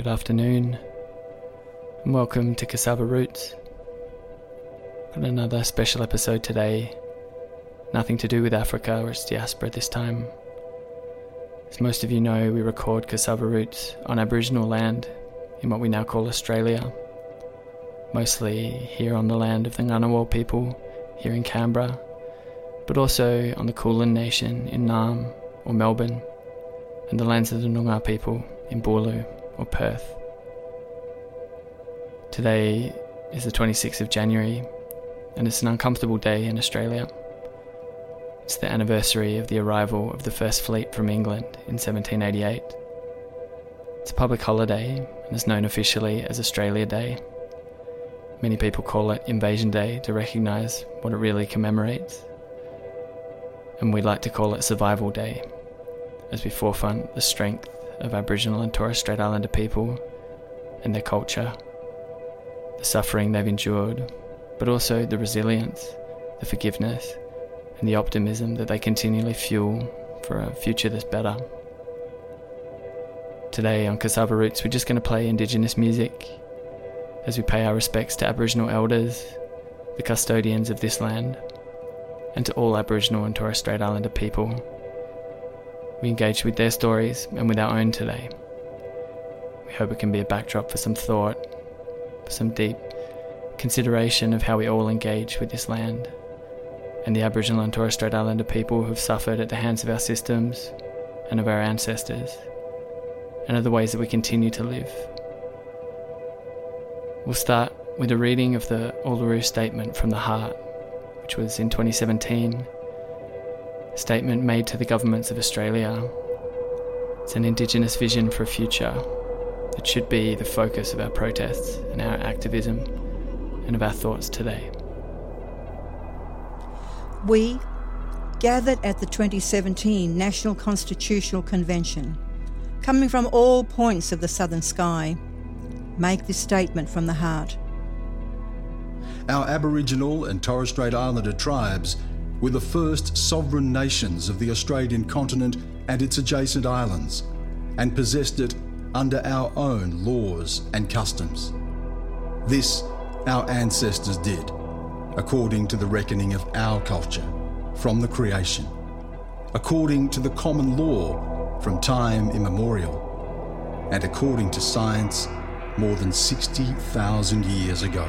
Good afternoon, and welcome to Cassava Roots. Got another special episode today. Nothing to do with Africa or its diaspora this time. As most of you know, we record Cassava Roots on Aboriginal land in what we now call Australia. Mostly here on the land of the Ngunnawal people, here in Canberra, but also on the Kulin Nation in Naarm or Melbourne, and the lands of the Noongar people in Boorloo or Perth. Today is the 26th of January, and it's an uncomfortable day in Australia. It's the anniversary of the arrival of the First Fleet from England in 1788. It's a public holiday and is known officially as Australia Day. Many people call it Invasion Day to recognise what it really commemorates. And we'd like to call it Survival Day, as we forefront the strength of Aboriginal and Torres Strait Islander people and their culture, the suffering they've endured, but also the resilience, the forgiveness, and the optimism that they continually fuel for a future that's better. Today on Cassava Roots, we're just going to play Indigenous music as we pay our respects to Aboriginal elders, the custodians of this land, and to all Aboriginal and Torres Strait Islander people we engage with their stories and with our own today. We hope it can be a backdrop for some thought, for some deep consideration of how we all engage with this land and the Aboriginal and Torres Strait Islander people who have suffered at the hands of our systems and of our ancestors, and of the ways that we continue to live. We'll start with a reading of the Uluru Statement from the Heart, which was in 2017 statement made to the governments of Australia. It's an Indigenous vision for a future that should be the focus of our protests and our activism and of our thoughts today. We, gathered at the 2017 National Constitutional Convention, coming from all points of the southern sky, make this statement from the heart. Our Aboriginal and Torres Strait Islander tribes were the first sovereign nations of the Australian continent and its adjacent islands, and possessed it under our own laws and customs. This our ancestors did, according to the reckoning of our culture from the creation, according to the common law from time immemorial, and according to science more than 60,000 years ago.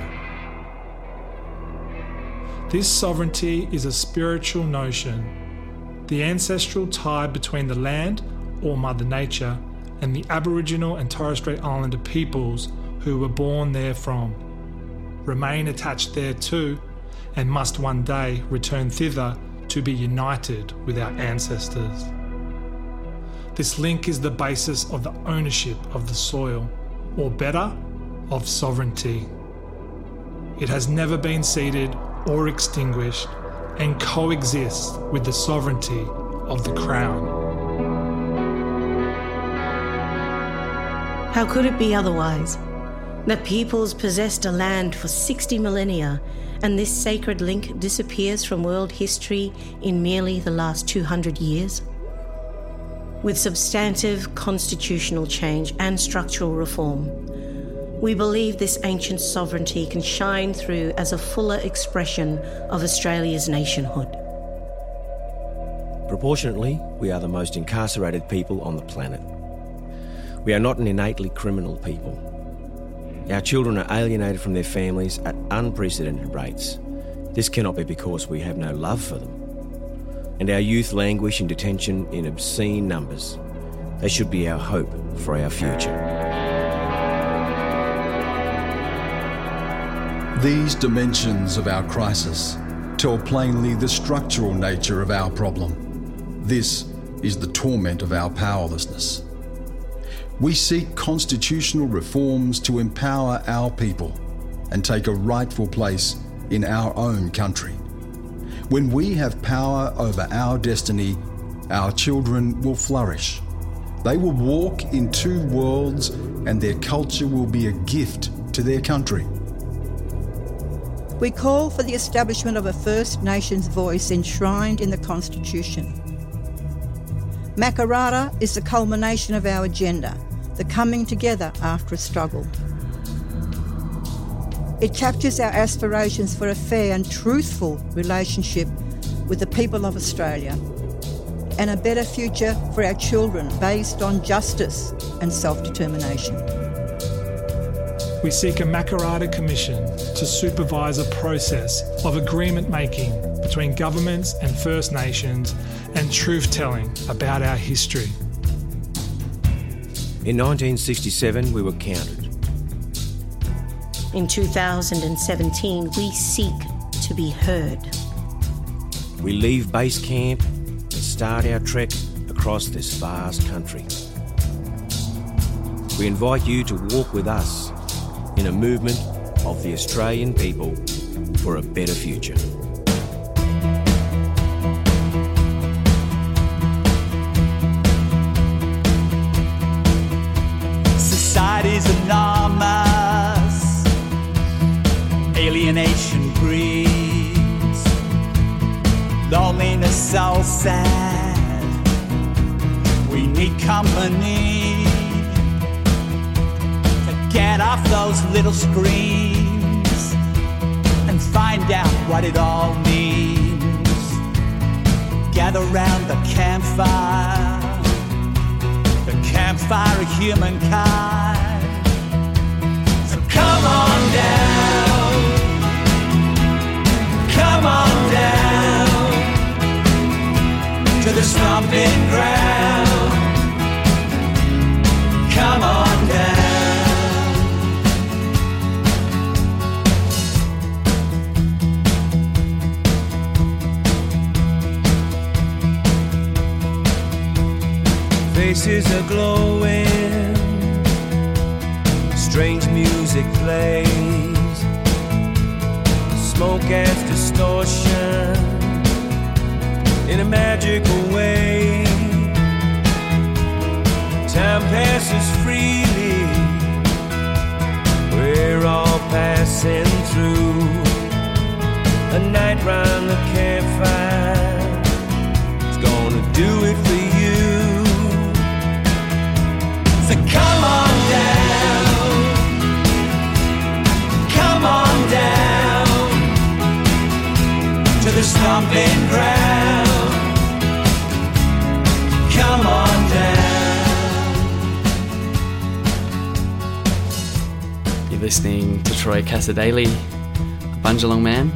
This sovereignty is a spiritual notion, the ancestral tie between the land, or Mother Nature, and the Aboriginal and Torres Strait Islander peoples who were born therefrom. Remain attached thereto, and must one day return thither to be united with our ancestors. This link is the basis of the ownership of the soil, or better, of sovereignty. It has never been ceded or extinguished and coexist with the sovereignty of the Crown. How could it be otherwise? The peoples possessed a land for 60 millennia and this sacred link disappears from world history in merely the last 200 years? With substantive constitutional change and structural reform, we believe this ancient sovereignty can shine through as a fuller expression of Australia's nationhood. Proportionately, we are the most incarcerated people on the planet. We are not an innately criminal people. Our children are alienated from their families at unprecedented rates. This cannot be because we have no love for them. And our youth languish in detention in obscene numbers. They should be our hope for our future. These dimensions of our crisis tell plainly the structural nature of our problem. This is the torment of our powerlessness. We seek constitutional reforms to empower our people and take a rightful place in our own country. When we have power over our destiny, our children will flourish. They will walk in two worlds and their culture will be a gift to their country. We call for the establishment of a First Nations voice enshrined in the Constitution. Makarrata is the culmination of our agenda, the coming together after a struggle. It captures our aspirations for a fair and truthful relationship with the people of Australia and a better future for our children based on justice and self determination. We seek a Makarrata Commission to supervise a process of agreement making between governments and First Nations and truth telling about our history. In 1967, we were counted. In 2017, we seek to be heard. We leave base camp and start our trek across this vast country. We invite you to walk with us in a movement of the Australian people for a better future. Society's enormous, alienation breeds, loneliness so sad. We need company get off those little screens and find out what it all means. Gather round the campfire the campfire of humankind. So come on down, come on down to the stomping ground. Come on down. Faces are glowing, strange music plays, smoke adds distortion in a magical way. Time passes freely, we're all passing through a night round the campfire. It's gonna do it for you. Down to the stomping ground. Come on down. You're listening to Troy Cassar-Daley, a Bundjalung man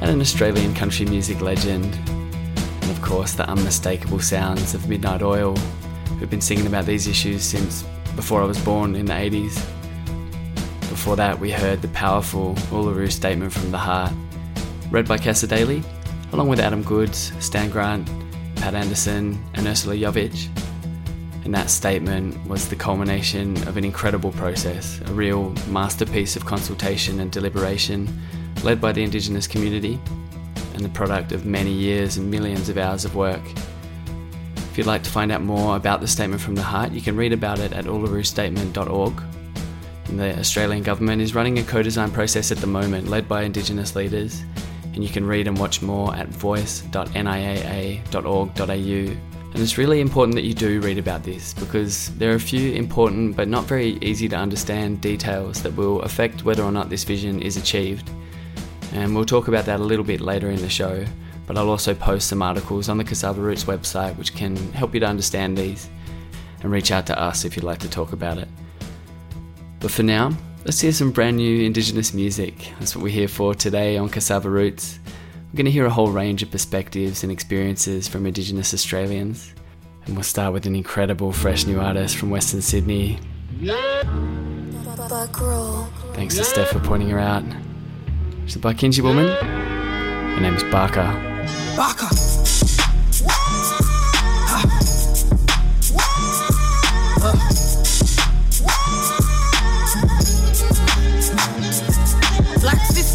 and an Australian country music legend, and of course the unmistakable sounds of Midnight Oil, who've been singing about these issues since before I was born in the 80s. Before that, we heard the powerful Uluru Statement from the Heart, read by Cassar-Daley, along with Adam Goodes, Stan Grant, Pat Anderson, and Ursula Yovich. And that statement was the culmination of an incredible process, a real masterpiece of consultation and deliberation led by the Indigenous community, and the product of many years and millions of hours of work. If you'd like to find out more about the Statement from the Heart, you can read about it at ulurustatement.org. The Australian Government is running a co design process at the moment led by Indigenous leaders, and you can read and watch more at voice.niaa.org.au. And it's really important that you do read about this because there are a few important but not very easy to understand details that will affect whether or not this vision is achieved. And we'll talk about that a little bit later in the show, but I'll also post some articles on the Cassava Roots website which can help you to understand these and reach out to us if you'd like to talk about it. But for now, let's hear some brand new Indigenous music. That's what we're here for today on Cassava Roots. We're going to hear a whole range of perspectives and experiences from Indigenous Australians. And we'll start with an incredible fresh new artist from Western Sydney. Thanks to Steph for pointing her out. She's a Barkindji woman. Her name is Barkaa. Barkaa.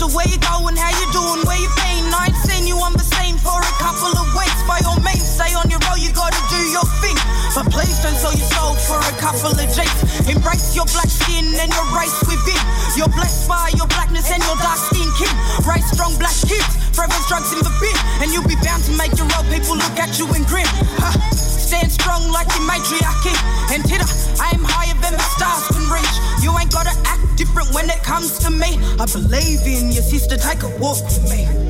Sister, where you going? How you doing? Where you been? I ain't seen you on the scene for a couple of weeks. By all means, stay on your road, you gotta do your thing. But please don't sell your soul for a couple of G's. Embrace your black skin and your race within. You're blessed by your blackness and your dark skin kin. Raise strong black kids, forever drugs in the bin. And you'll be bound to make your old people look at you and grin. Huh stand strong like a matriarchy. And hit I'm higher than the stars can reach. You ain't gotta act different when it comes to me. I believe in you, sister. Take a walk with me.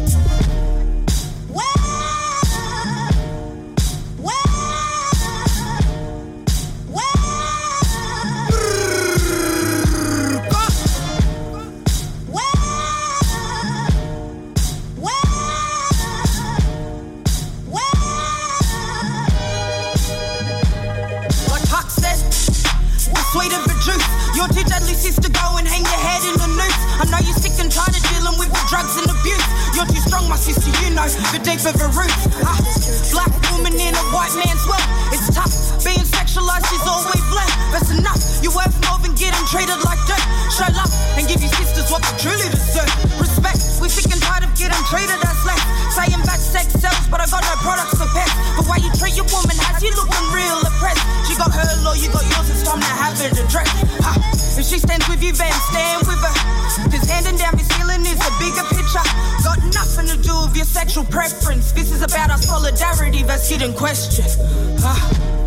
The noose. I know you're sick and tired of dealing with the drugs and abuse. You're too strong, my sister. You know the deep of a root. Ah, black woman in a white man's world. It's tough. Being sexualized is always black. That's enough. You're worth more than getting treated like dirt. Show love and give your sisters what they truly deserve. Respect. We're sick and tired of getting treated as less. Saying bad sex sells, but I got no products for pets. The way you treat your woman has you looking real oppressed. She got her law, you got yours. Stand with her. Cause handing down this healing is a bigger picture. Got nothing to do with your sexual preference. This is about our solidarity that's hidden question. Uh.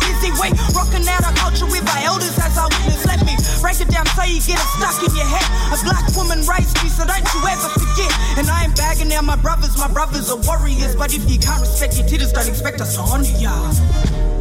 Rocking out our culture with our elders as our witness. Let me break it down so you get it stuck in your head. A black woman raised me, so don't you ever forget. And I ain't bagging out my brothers, my brothers are warriors. But if you can't respect your titters, don't expect us to honor ya.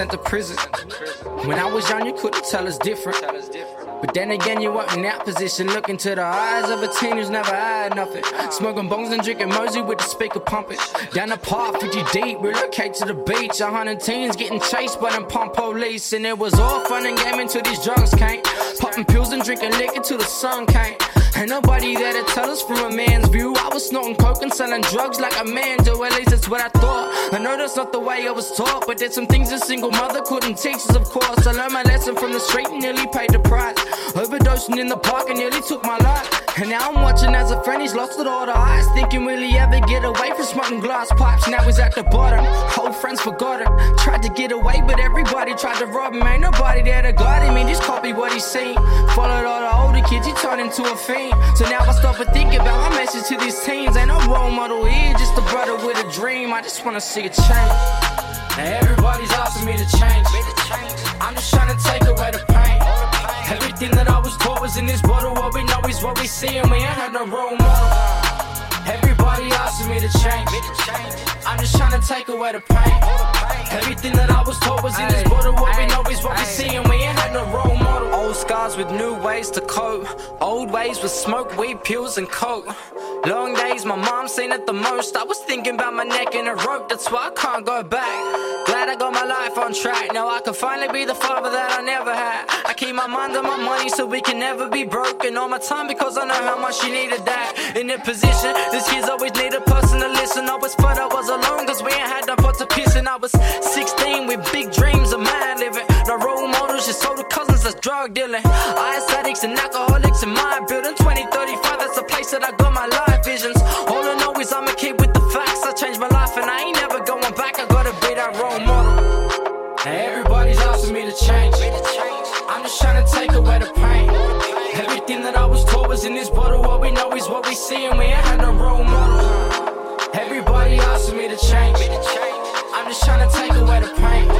Sent to prison. When I was young, you couldn't tell us different. But then again, you weren't in that position. Looking to the eyes of a teen who's never had nothing. Smoking bones and drinking Mosey with the speaker pumping. Down the park, 50 deep, relocate to the beach. A hundred teens getting chased by them pump police. And it was all fun and game until these drugs came. Popping pills and drinking liquor till the sun came. Ain't nobody there to tell us from a man's view. I was snorting coke and selling drugs like a man do. At least that's what I thought. I know that's not the way I was taught, but there's some things a single mother couldn't teach us, of course. I learned my lesson from the street and nearly paid the price. Overdosing in the park and nearly took my life. And now I'm watching as a friend, he's lost it all the eyes. Thinking, will he ever get away from smoking glass pipes? Now he's at the bottom. Old friends forgot him. Tried to get away, but everybody tried to rob him. Ain't nobody there to guide him. He just copy what he's seen. Followed all the older kids, he turned into a fiend. So now I stop and think about my message to these teens. Ain't no role model here, just a brother with a dream. I just wanna see a change. Now everybody's asking me to change. I'm just trying to take away the pain. Everything that I was taught was in this bottle. What we know is what we see, and we ain't had no role model. Everybody asking me to change. I'm just trying to take away the pain. Everything that I was taught was in this bottle. What we know is what we see, and we ain't role model. Old scars with new ways to cope. Old ways with smoke, weed, pills, and coke. Long days, my mom seen it the most. I was thinking about my neck and a rope, that's why I can't go back. Glad I got my life on track. Now I can finally be the father that I never had. I keep my mind on my money so we can never be broken. All my time because I know how much she needed that. In a position, this kids always need a person to listen. I was thought I was alone cause we ain't had no pot to piss. And I was 16 with big dreams of mad living. Cousins that's drug dealing. Addicts and alcoholics in my building. 2035, that's the place that I got my life visions. All I know is I'ma keep with the facts. I changed my life and I ain't never going back. I gotta be that role model. Everybody's asking me to change. I'm just trying to take away the pain. Everything that I was taught was in this bottle. What we know is what we see, and we ain't had no role model. Everybody asking me to change. I'm just trying to take away the pain.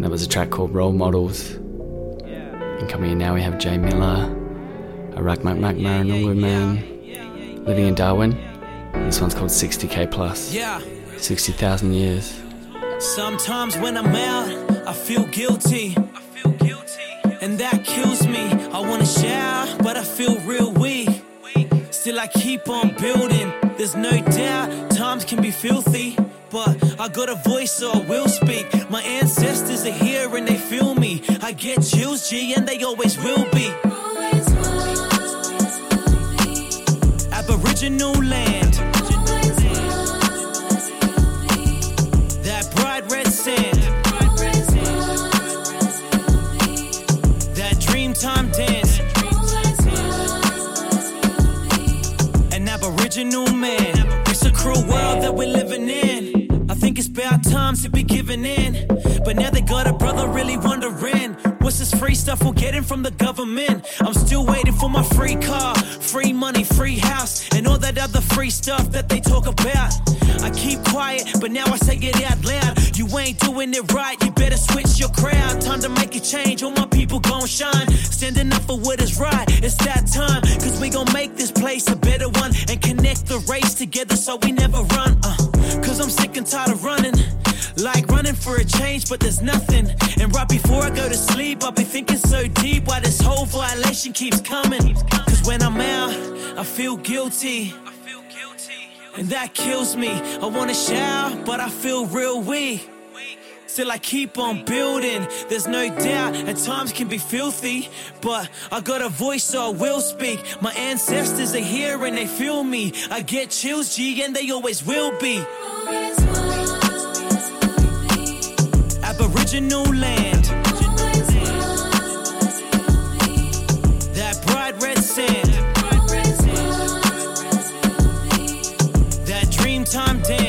and that was a track called Role Models. And coming in now, we have Jay Miller, a Rack Mac Maranungu man living in Darwin. This one's called 60k plus. Yeah. 60,000 years. Sometimes when I'm out, I feel guilty. And that kills me. I wanna shout, but I feel real weak. Still, I keep on building. There's no doubt times can be filthy. But I got a voice, so I will speak. My ancestors are here and they feel me. I get chills, G, and they always will be. Aboriginal land. That bright red sand. That dreamtime dance. An Aboriginal man. It's a cruel world that we're living in. I think it's about time to be giving in. But now they got a brother really wondering what's this free stuff we're getting from the government. I'm still waiting for my free car, free money, free house, and all that other free stuff that they talk about. I keep quiet, but now I say it out loud. You ain't doing it right, you better switch your crowd. Time to make a change, all my people gon' shine. Standing up for what is right, it's that time. Cause we gon' make this place a better one and connect the race together so we never run. I'm sick and tired of running. Like running for a change, but there's nothing. And right before I go to sleep, I'll be thinking so deep why this whole violation keeps coming. Cause when I'm out, I feel guilty. And that kills me. I wanna shout, but I feel real weak. Still, I keep on building. There's no doubt, at times can be filthy. But I got a voice, so I will speak. My ancestors are here and they feel me. I get chills, G, and they always will be. Aboriginal land. That bright red sand. That dreamtime dance.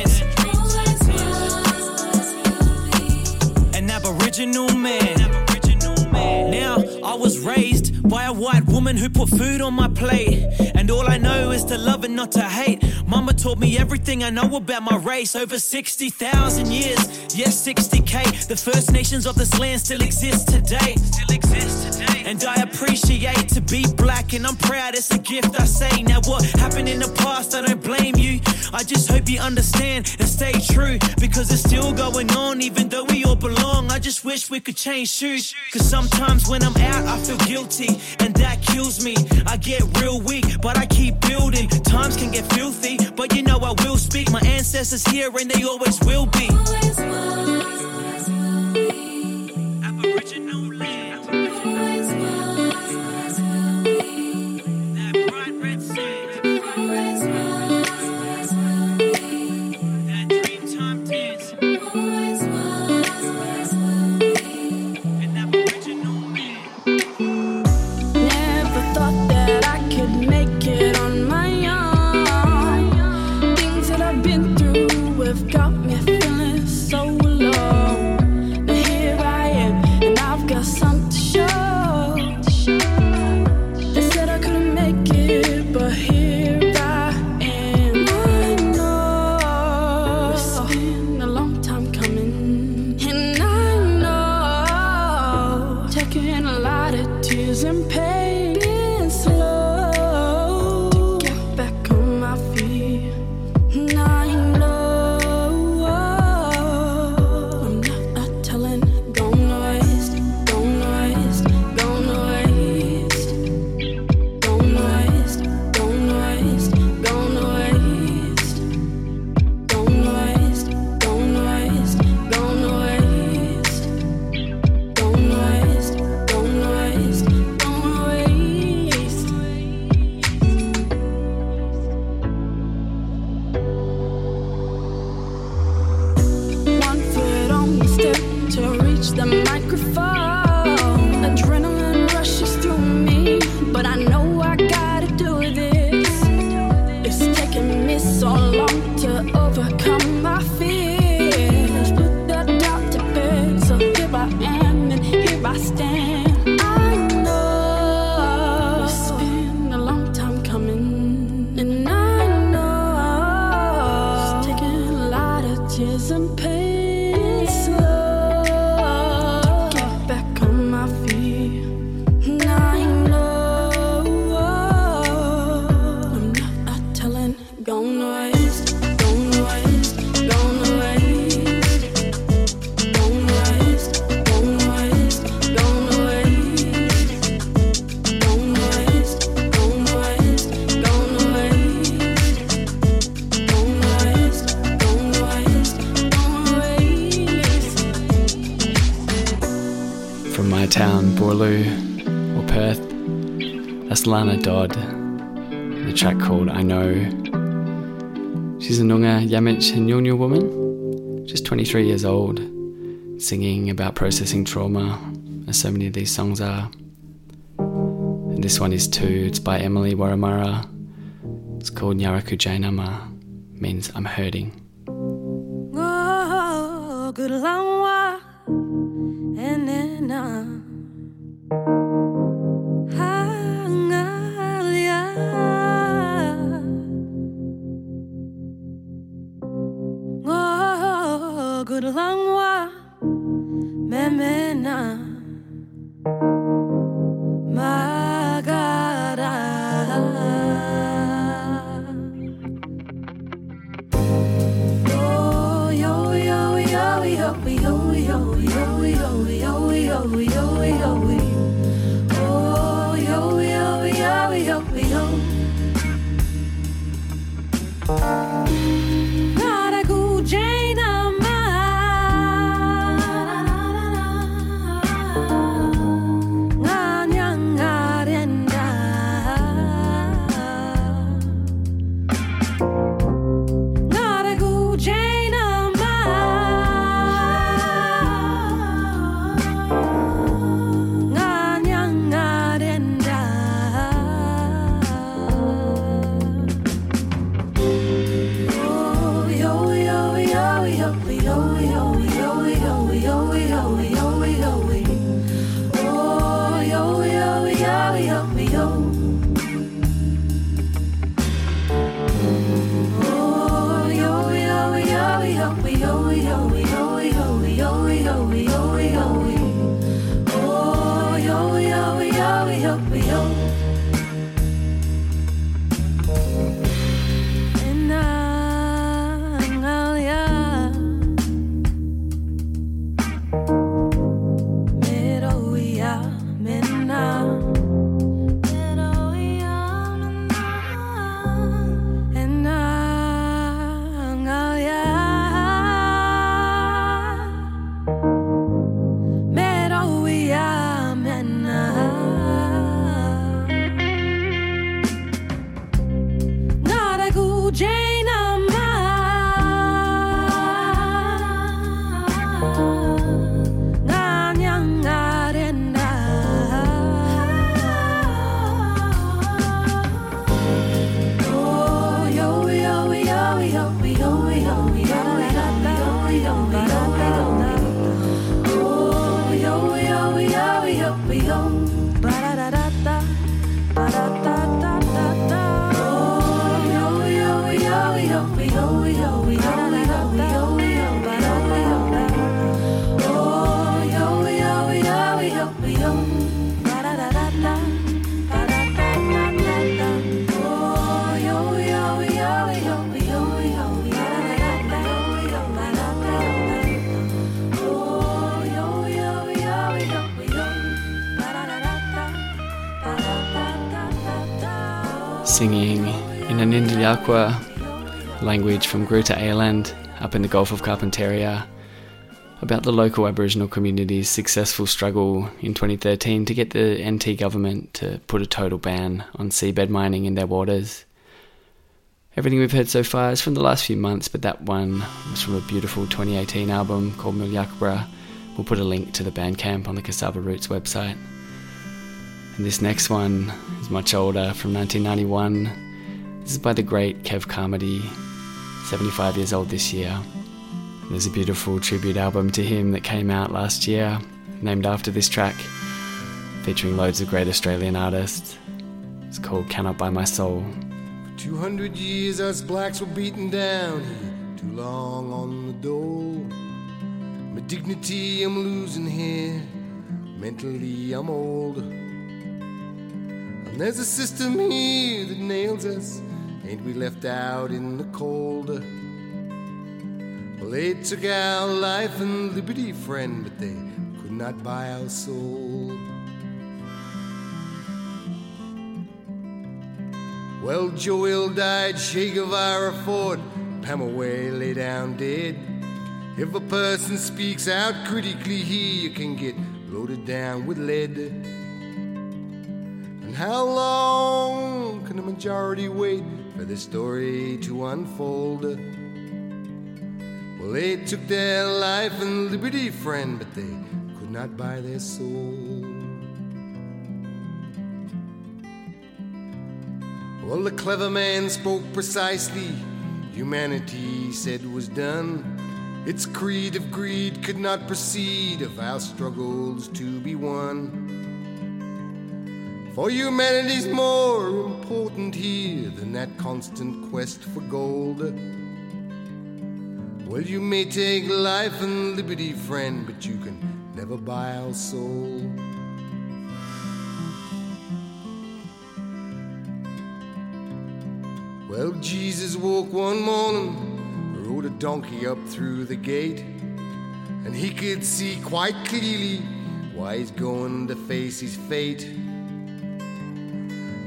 Man. Now, I was raised by a white woman who put food on my plate. And all I know is to love and not to hate. Mama taught me everything I know about my race over 60,000 years. Yes, 60k. The First Nations of this land still exist today. Still exist today. And I appreciate to be black, and I'm proud it's a gift I say. Now, what happened in the past, I don't blame you. I just hope you understand and stay true because it's still going on, even though we all belong. I just wish we could change shoes. Cause sometimes when I'm out, I feel guilty, and that kills me. I get real weak, but I keep building. Times can get filthy, but you know I will speak. My ancestors here, and they always will be. Aboriginal Yamich Nyulnyul woman, just 23 years old, singing about processing trauma, as so many of these songs are. And this one is too. It's by Emily Wurramara. It's called Nyaraku Jainama, means I'm hurting. Anindilyakwa language from Groote Eylandt up in the Gulf of Carpentaria about the local Aboriginal community's successful struggle in 2013 to get the NT government to put a total ban on seabed mining in their waters. Everything we've heard so far is from the last few months, but that one was from a beautiful 2018 album called Milyakburra. We'll put a link to the Bandcamp on the Cassava Roots website. And this next one is much older, from 1991. This is by the great Kev Carmody, 75 years old this year. There's a beautiful tribute album to him that came out last year, named after this track, featuring loads of great Australian artists. It's called Cannot Buy My Soul. For 200 years us blacks were beaten down here, too long on the dole. My dignity I'm losing here, mentally I'm old. And there's a system here that nails us, ain't we left out in the cold? Well, they took our life and liberty, friend, but they could not buy our soul. Well, Joel died, Che Guevara fought, Pemulwuy lay down dead. If a person speaks out critically here, you can get loaded down with lead. And how long can a majority wait for this story to unfold? Well, they took their life and liberty, friend, but they could not buy their soul. Well, the clever man spoke precisely. Humanity said was done. Its creed of greed could not proceed of our struggles to be won. For humanity's more important here than that constant quest for gold. Well, you may take life and liberty, friend, but you can never buy our soul. Well, Jesus woke one morning, rode a donkey up through the gate, and he could see quite clearly why he's going to face his fate.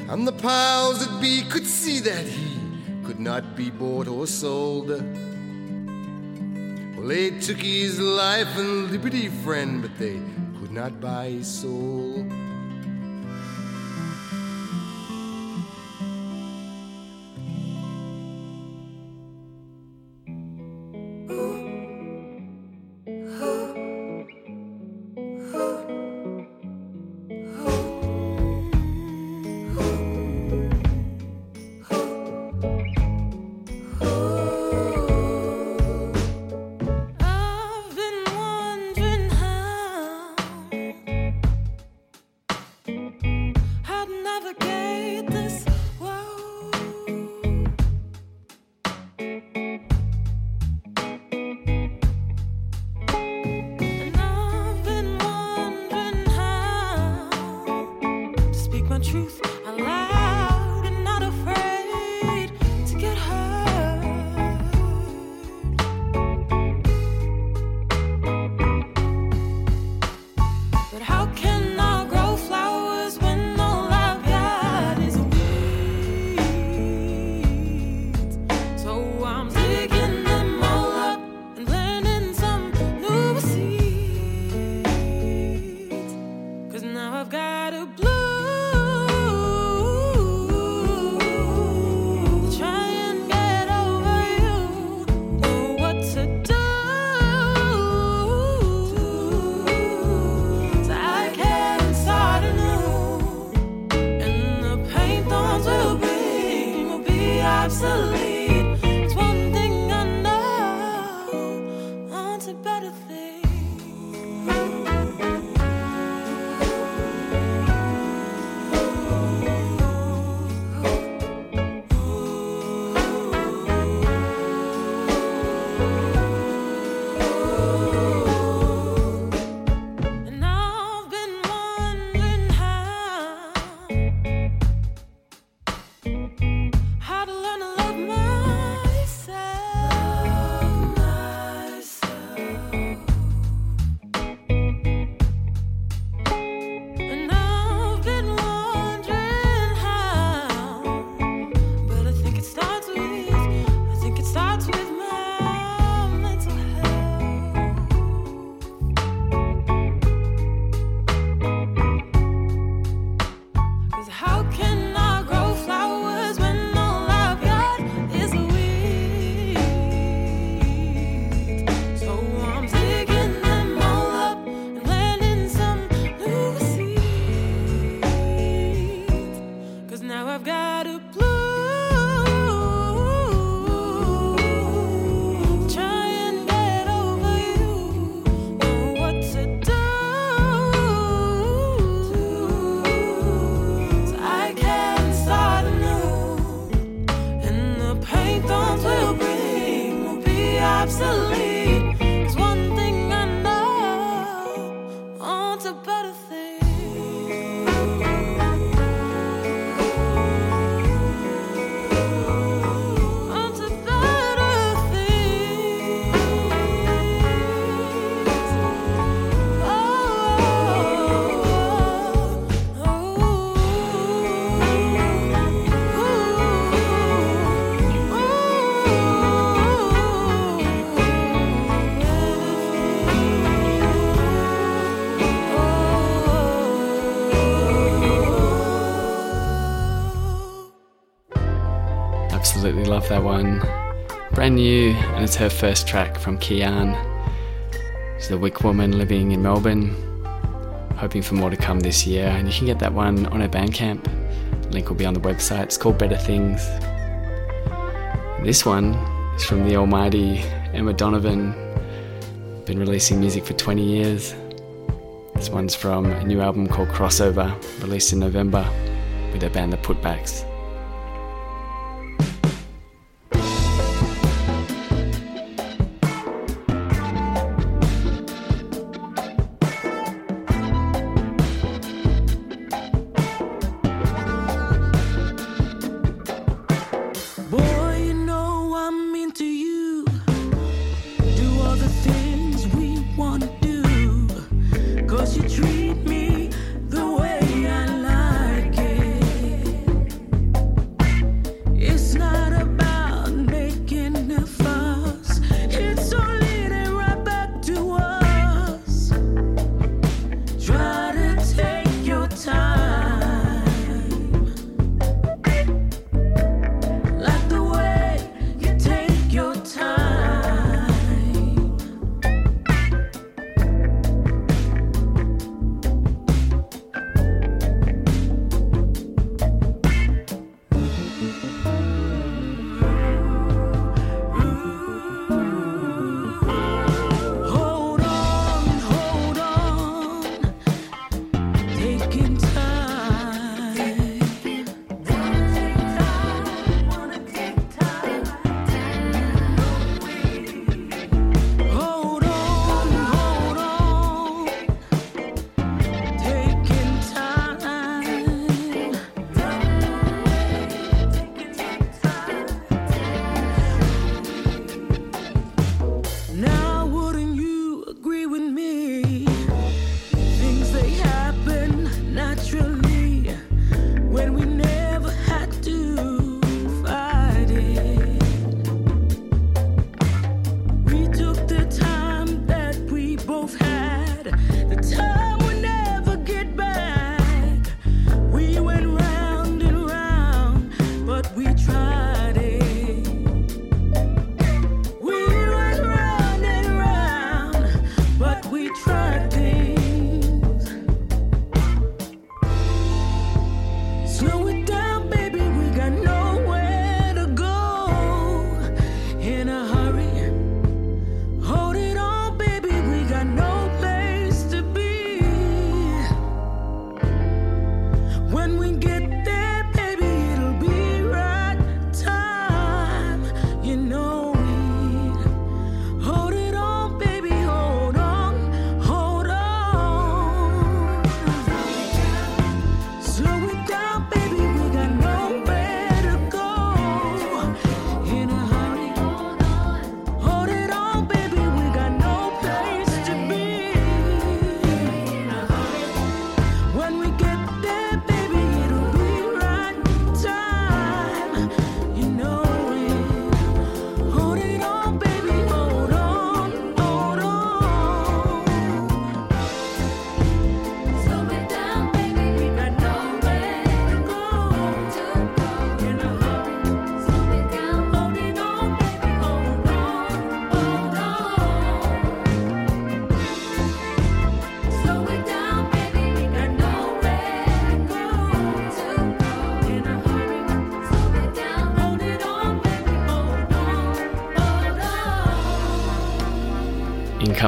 And the powers that be could see that he could not be bought or sold. Well, they took his life and liberty, friend, but they could not buy his soul. That one. Brand new, and it's her first track from Kian. She's a Wik woman living in Melbourne, hoping for more to come this year. And you can get that one on her Bandcamp. Link will be on the website. It's called Better Things. This one is from the almighty Emma Donovan. Been releasing music for 20 years. This one's from a new album called Crossover, released in November with her band The Putbacks.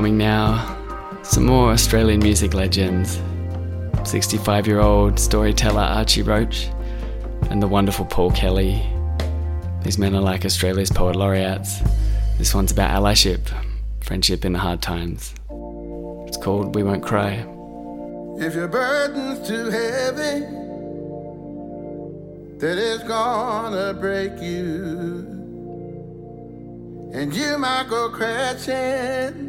Incoming now, some more Australian music legends 65 year old storyteller Archie Roach and the wonderful Paul Kelly. These men are like Australia's poet laureates. This one's about allyship, friendship in the hard times. It's called We Won't Cry. If your burden's too heavy, that it's gonna break you, and you might go crashing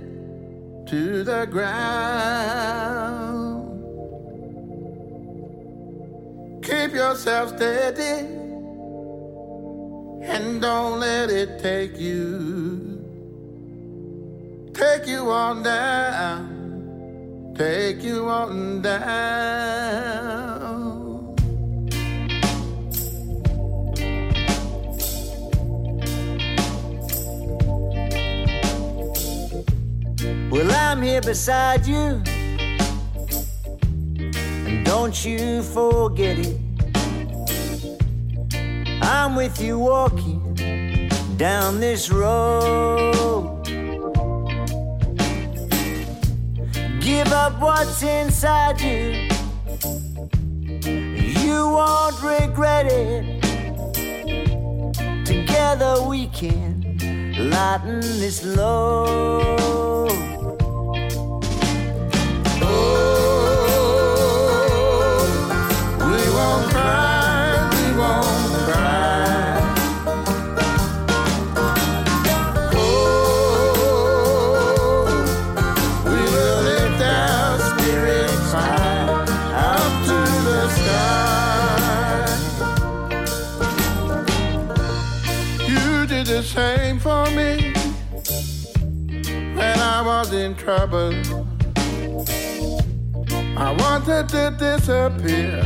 to the ground. Keep yourself steady and don't let it take you, take you on down, take you on down. I'm here beside you. And don't you forget it. I'm with you walking down this road. Give up what's inside you. You won't regret it. Together we can lighten this load. For me when I was in trouble. I wanted to disappear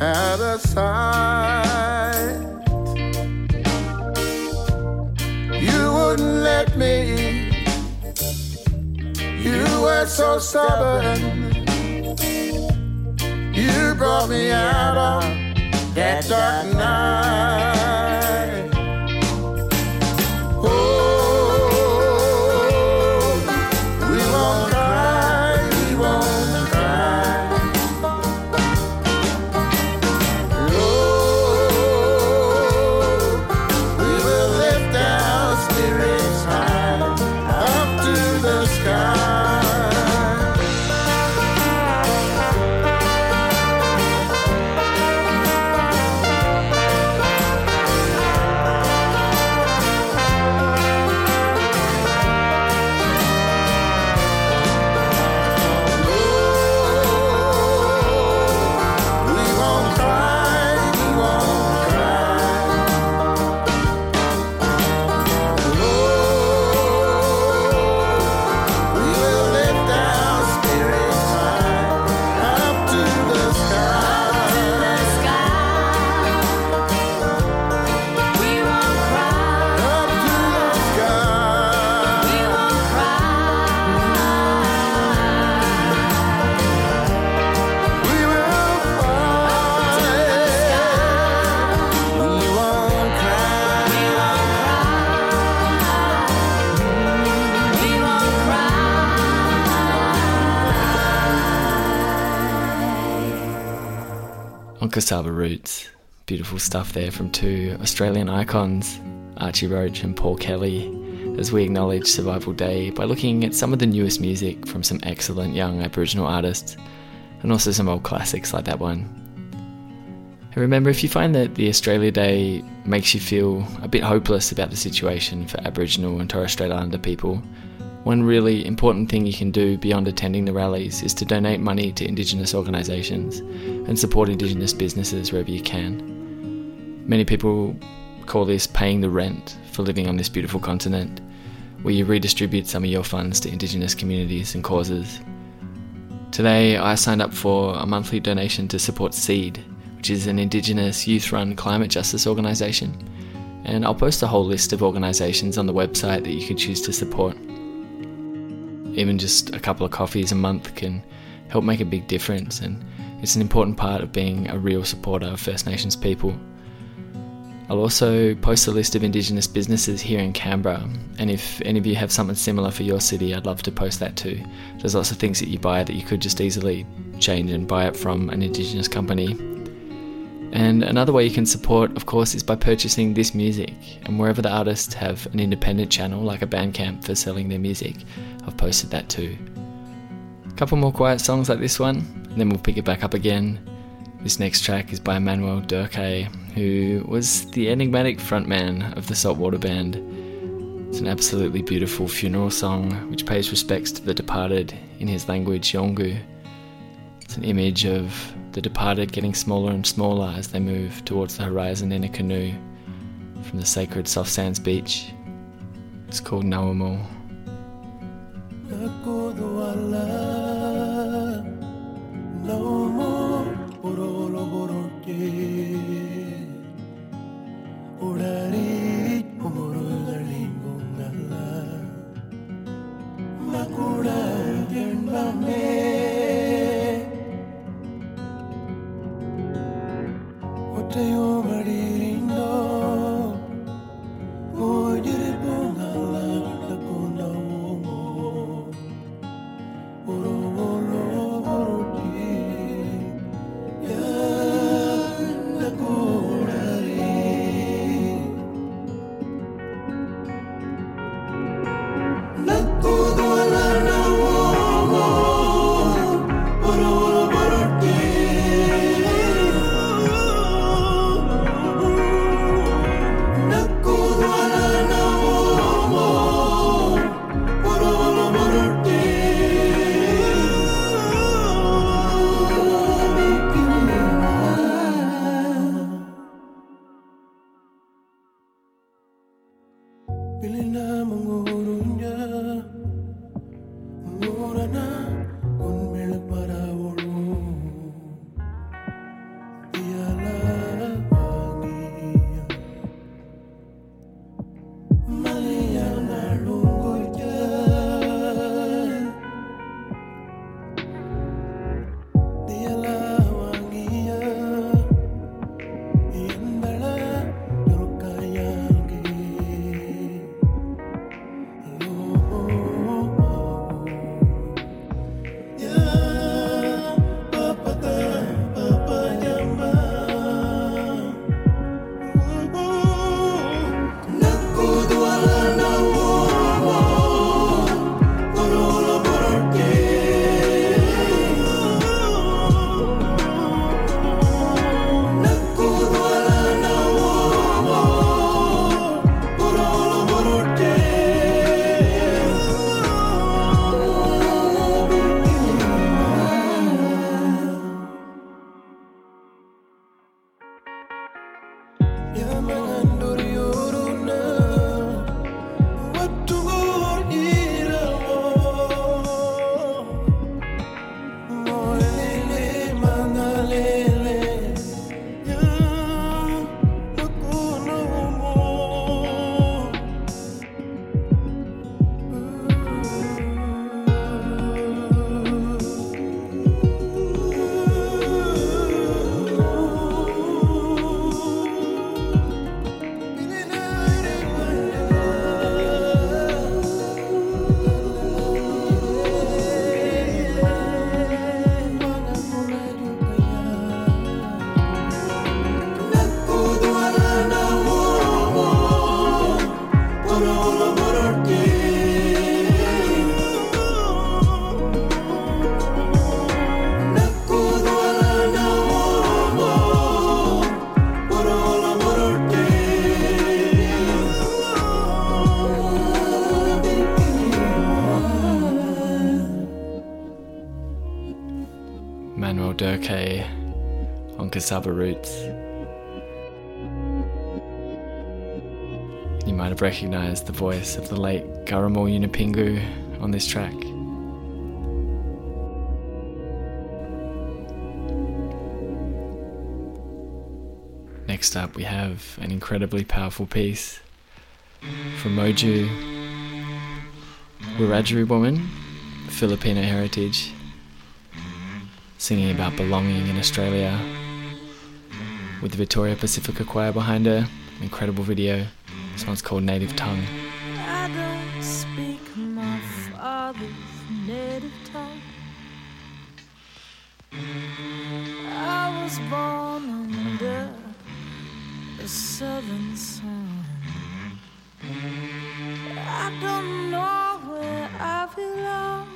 out of sight. You wouldn't let me. You were so stubborn. You brought me out of that dark night. Cassava Roots, beautiful stuff there from two Australian icons, Archie Roach and Paul Kelly, as we acknowledge Survival Day by looking at some of the newest music from some excellent young Aboriginal artists, and also some old classics like that one. And remember, if you find that the Australia Day makes you feel a bit hopeless about the situation for Aboriginal and Torres Strait Islander people, one really important thing you can do beyond attending the rallies is to donate money to Indigenous organisations and support Indigenous businesses wherever you can. Many people call this paying the rent for living on this beautiful continent, where you redistribute some of your funds to Indigenous communities and causes. Today, I signed up for a monthly donation to support SEED, which is an Indigenous youth run climate justice organisation. And I'll post a whole list of organisations on the website that you can choose to support. Even just a couple of coffees a month can help make a big difference, and it's an important part of being a real supporter of First Nations people. I'll also post a list of Indigenous businesses here in Canberra, and if any of you have something similar for your city, I'd love to post that too. There's lots of things that you buy that you could just easily change and buy it from an Indigenous company. And another way you can support, of course, is by purchasing this music. And wherever the artists have an independent channel, like a Bandcamp for selling their music, I've posted that too. A couple more quiet songs like this one, and then we'll pick it back up again. This next track is by Manuel Dhurrkay, who was the enigmatic frontman of the Saltwater Band. It's an absolutely beautiful funeral song which pays respects to the departed in his language Yolngu. It's an image of the departed getting smaller and smaller as they move towards the horizon in a canoe from the sacred soft sands beach. It's called Nawamo. No Ialah Cassava Roots. You might have recognised the voice of the late Gurrumul Yunupingu on this track. Next up, we have an incredibly powerful piece from Moju Wiradjuri woman, Filipino heritage, singing about belonging in Australia with the Victoria Pacifica Choir behind her. Incredible video. This one's called Native Tongue. I don't speak my father's native tongue. I was born under the southern sun. I don't know where I belong.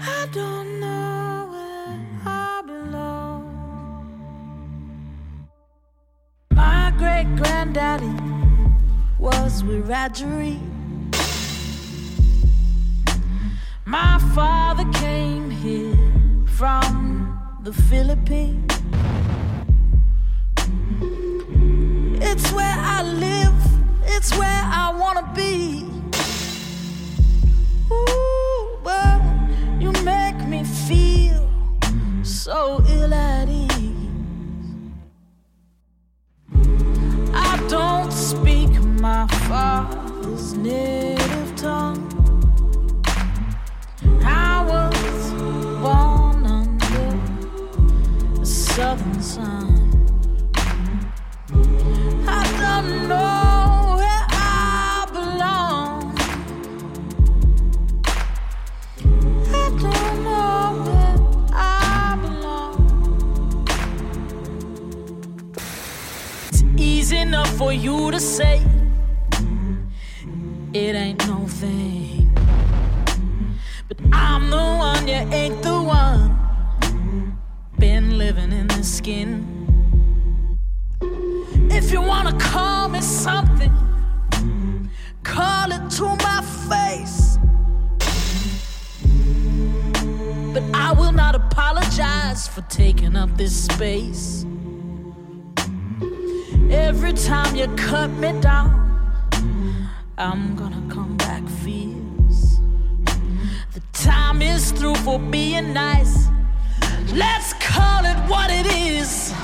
I don't know granddaddy was Wiradjuri. My father came here from the Philippines. It's where I live, it's where I wanna be. Ooh, but you make me feel so my father's native tongue. I was born under the southern sun. I don't know where I belong. I don't know where I belong. It's easy enough for you to say it ain't no thing. But I'm the one, you ain't the one. Been living in this skin. If you wanna call me something, call it to my face. But I will not apologize for taking up this space. Every time you cut me down, I'm gonna come back fierce. The time is through for being nice. Let's call it what it is.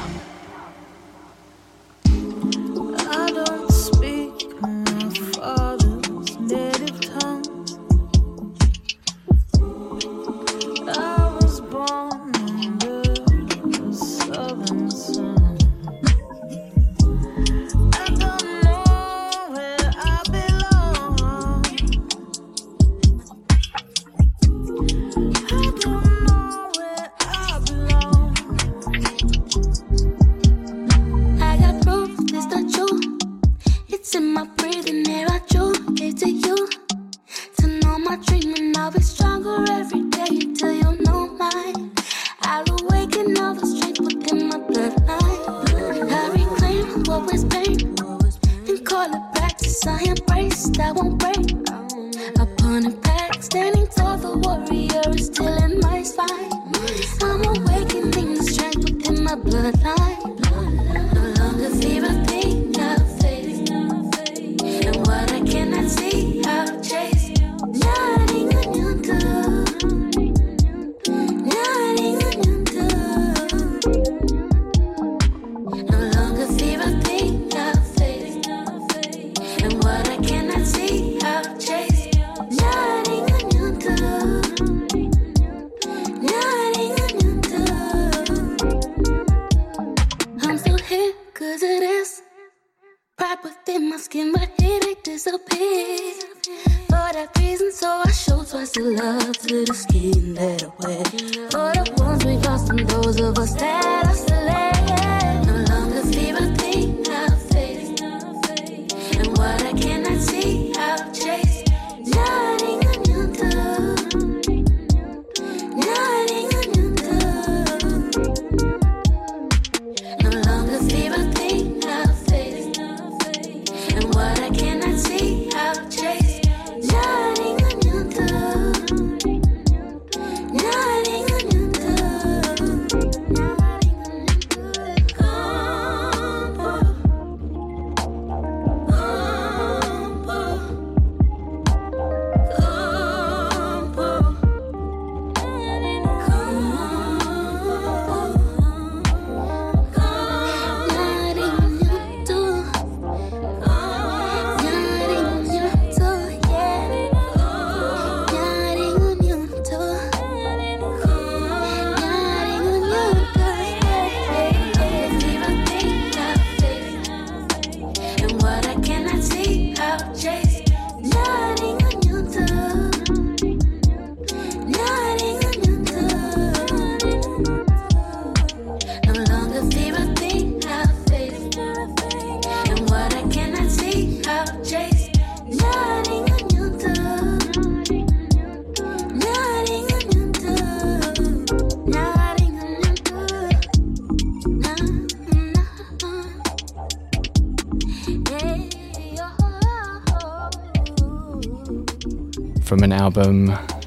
Album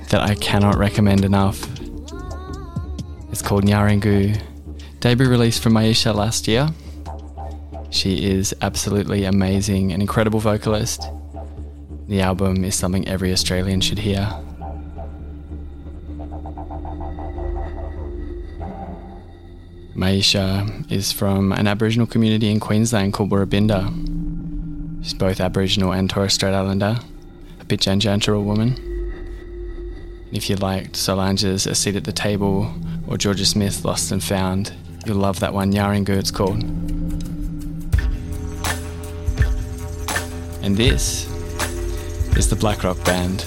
that I cannot recommend enough. It's called Nyaaringu. Debut release from Miiesha last year. She is absolutely amazing, an incredible vocalist. The album is something every Australian should hear. Miiesha is from an Aboriginal community in Queensland called Woorabinda. She's both Aboriginal and Torres Strait Islander, a Pitjantjatjara woman. If you liked Solange's A Seat at the Table or Jorja Smith Lost and Found, You'll love that one, Nyaaringu it's called. And this is the Black Rock Band.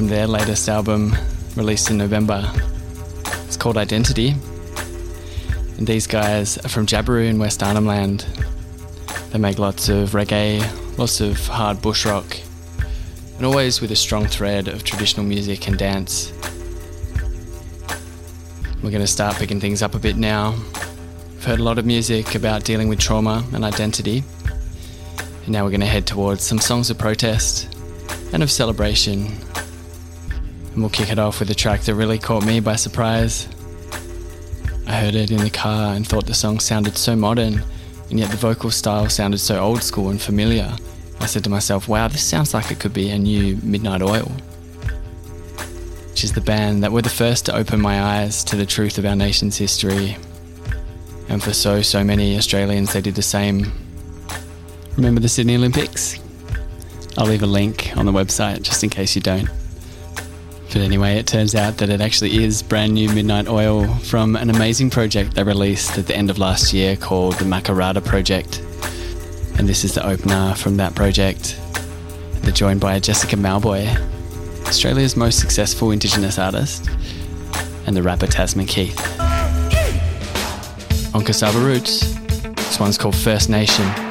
From their latest album released in November. It's called Identity. And these guys are from Jabiru in West Arnhem Land. They make lots of reggae, lots of hard bush rock, and always with a strong thread of traditional music and dance. We're going to start picking things up a bit now. We've heard a lot of music about dealing with trauma and identity. And now we're going to head towards some songs of protest and of celebration. And we'll kick it off with a track that really caught me by surprise. I heard it in the car and thought the song sounded so modern, and yet the vocal style sounded so old school and familiar. I said to myself, wow, this sounds like it could be a new Midnight Oil. Which is the band that were the first to open my eyes to the truth of our nation's history. And for so, so many Australians, they did the same. Remember the Sydney Olympics? I'll leave a link on the website just in case you don't. But anyway, it turns out that it actually is brand new Midnight Oil from an amazing project they released at the end of last year called the Makarrata Project. And this is the opener from that project. They're joined by Jessica Mauboy, Australia's most successful Indigenous artist, and the rapper Tasman Keith. On Cassava Roots, this one's called First Nation.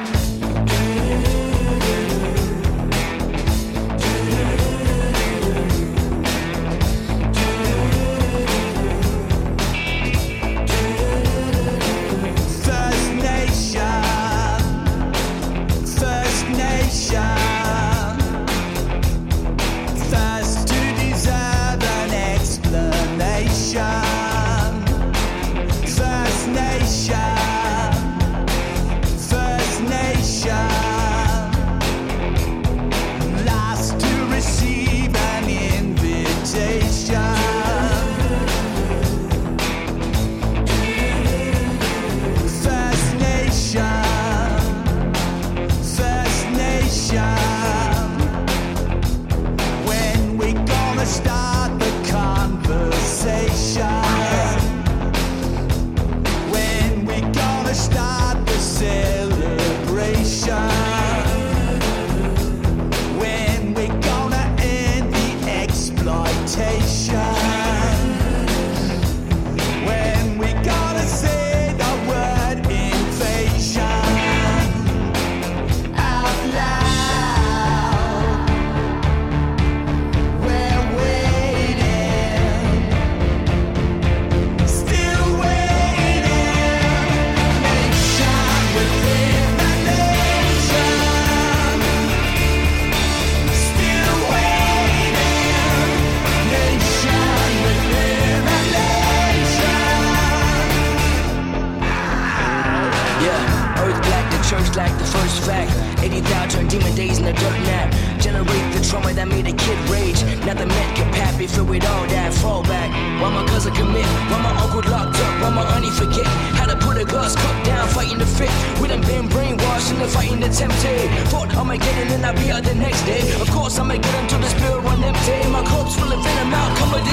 And the tempted. Thought I'ma get in and I'll be out the next day. Of course I'ma get into the spirit run empty. My corpse full of venom out, come with the.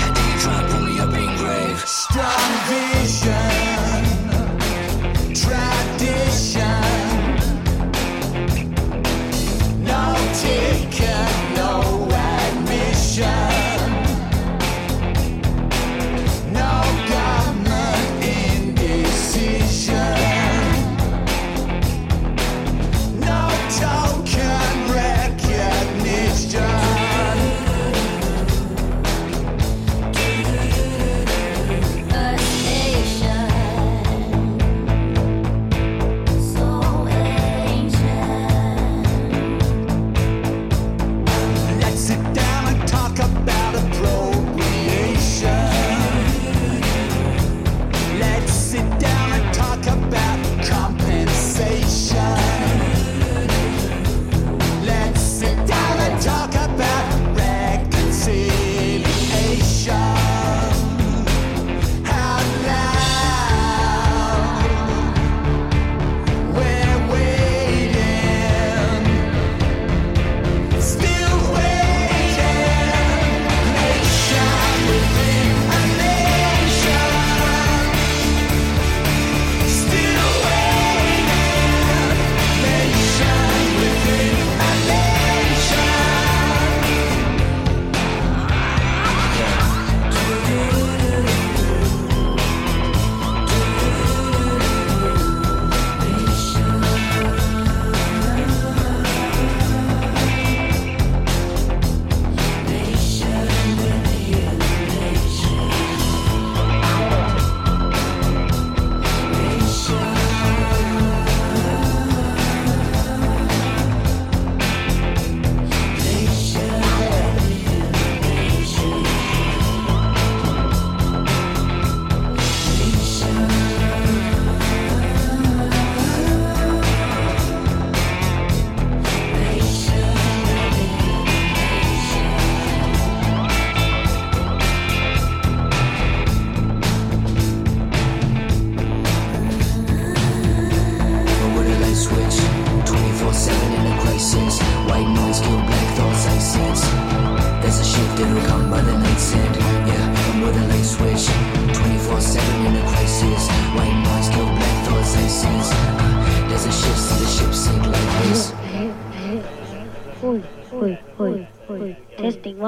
How do you try to put me up in grave? Strong vision, tradition.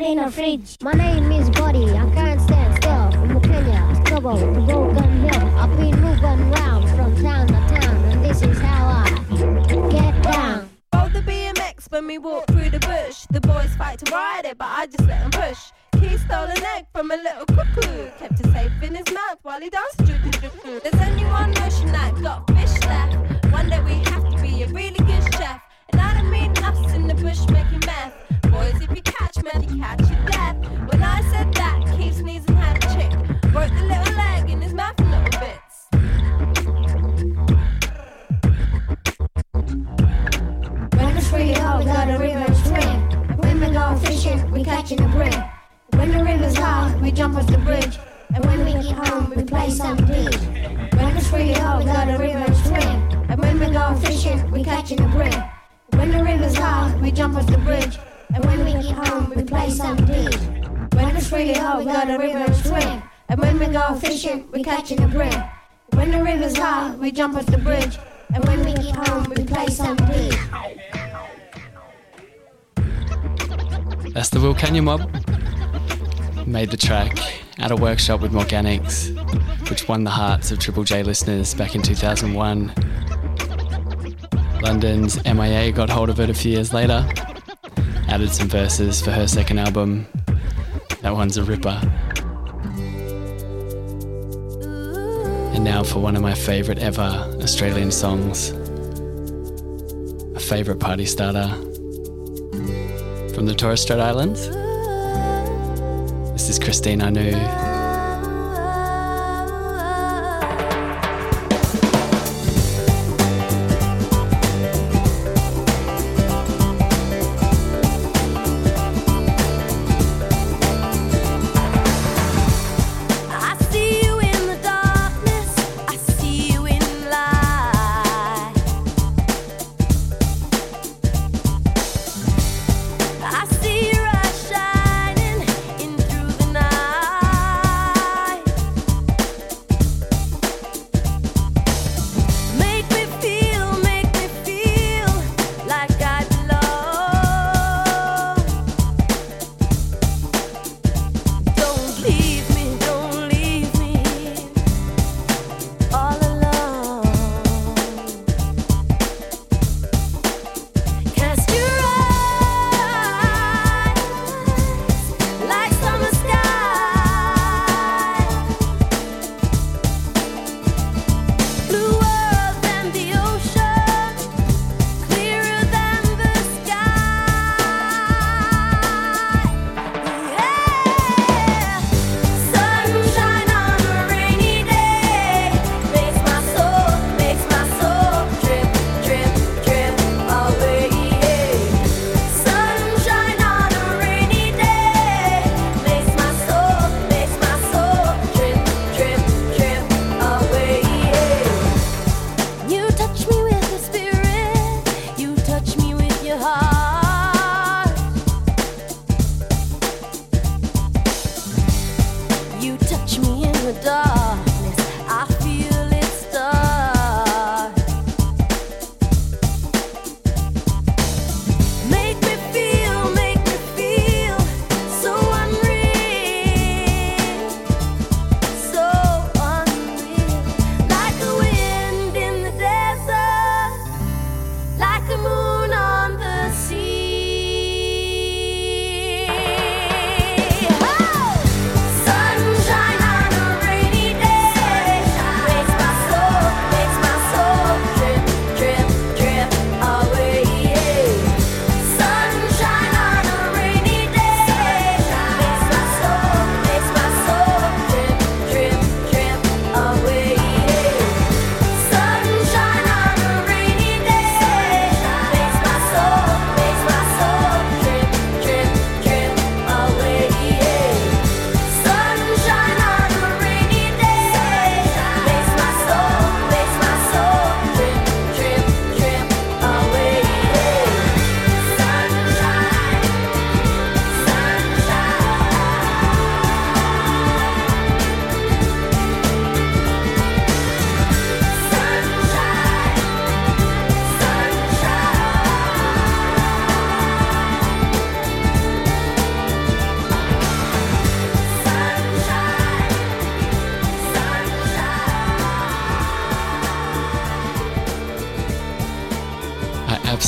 in a fridge. My name is Buddy, I can't stand still. From Kenya, Stubble, to Broken Hill. I've been moving round from town to town, and this is how I get down. Rode the BMX when we walked through the bush. The boys fight to ride it, but I just let them push. He stole an egg from a little cuckoo, kept it safe in his mouth while he danced. There's only one notion I've got fish left. One day we have to be a really good chef. And I don't mean us in the bush making meth. Boys, if you catch meth, you catch your death. When I said that, Keith sneezing had a chick. Broke the little leg in his mouth in little it's free up, we got a river and swim. We go fishing, we catching a brim. When the river's high, we jump off the bridge. And when we get home, we play some deep. When it's free we got a river and swim. And when we go fishing, we catching a brim. When the river's high, we jump off the bridge. And when we get home, we play some deep. When it's free up, we got a river and swim. And when we go fishing, we catching a brim. When the river's high, we jump off the bridge. And when we get home, we play some deep. That's the Wilcannia Mob. Made the track at a workshop with Morganics, which won the hearts of Triple J listeners back in 2001. London's MIA got hold of it a few years later, added some verses for her second album. That one's a ripper. And now for one of my favourite ever Australian songs. A favourite party starter from the Torres Strait Islands. This is Christine Anu.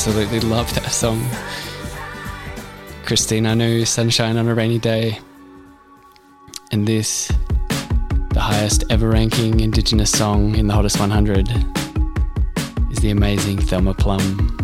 Absolutely love that song. Christine Anu, Sunshine on a Rainy Day. And this, the highest ever ranking Indigenous song in the Hottest 100, is the amazing Thelma Plum.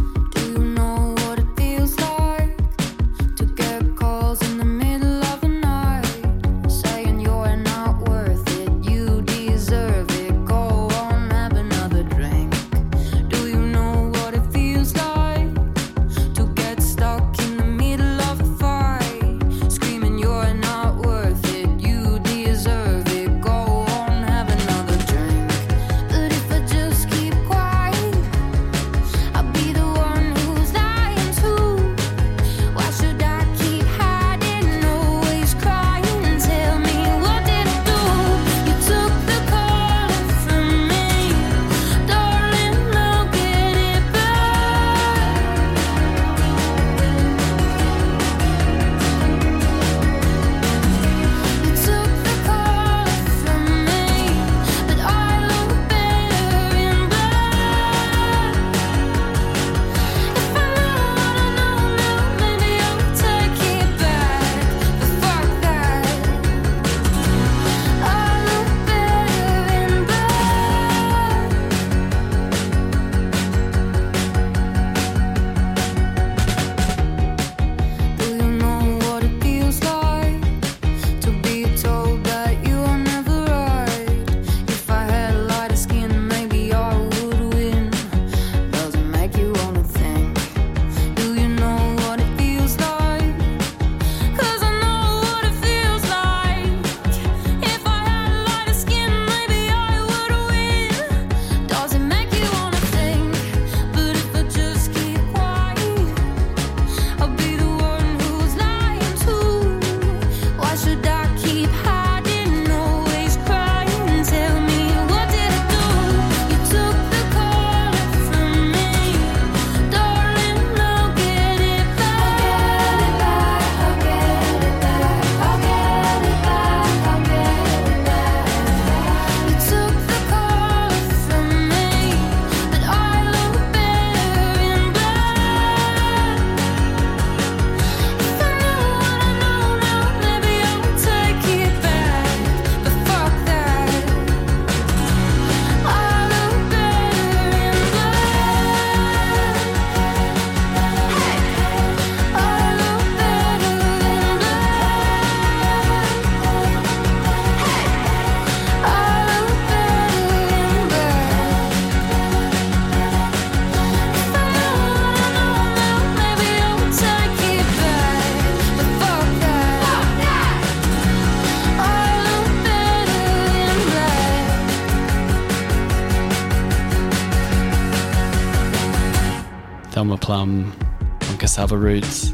Roots.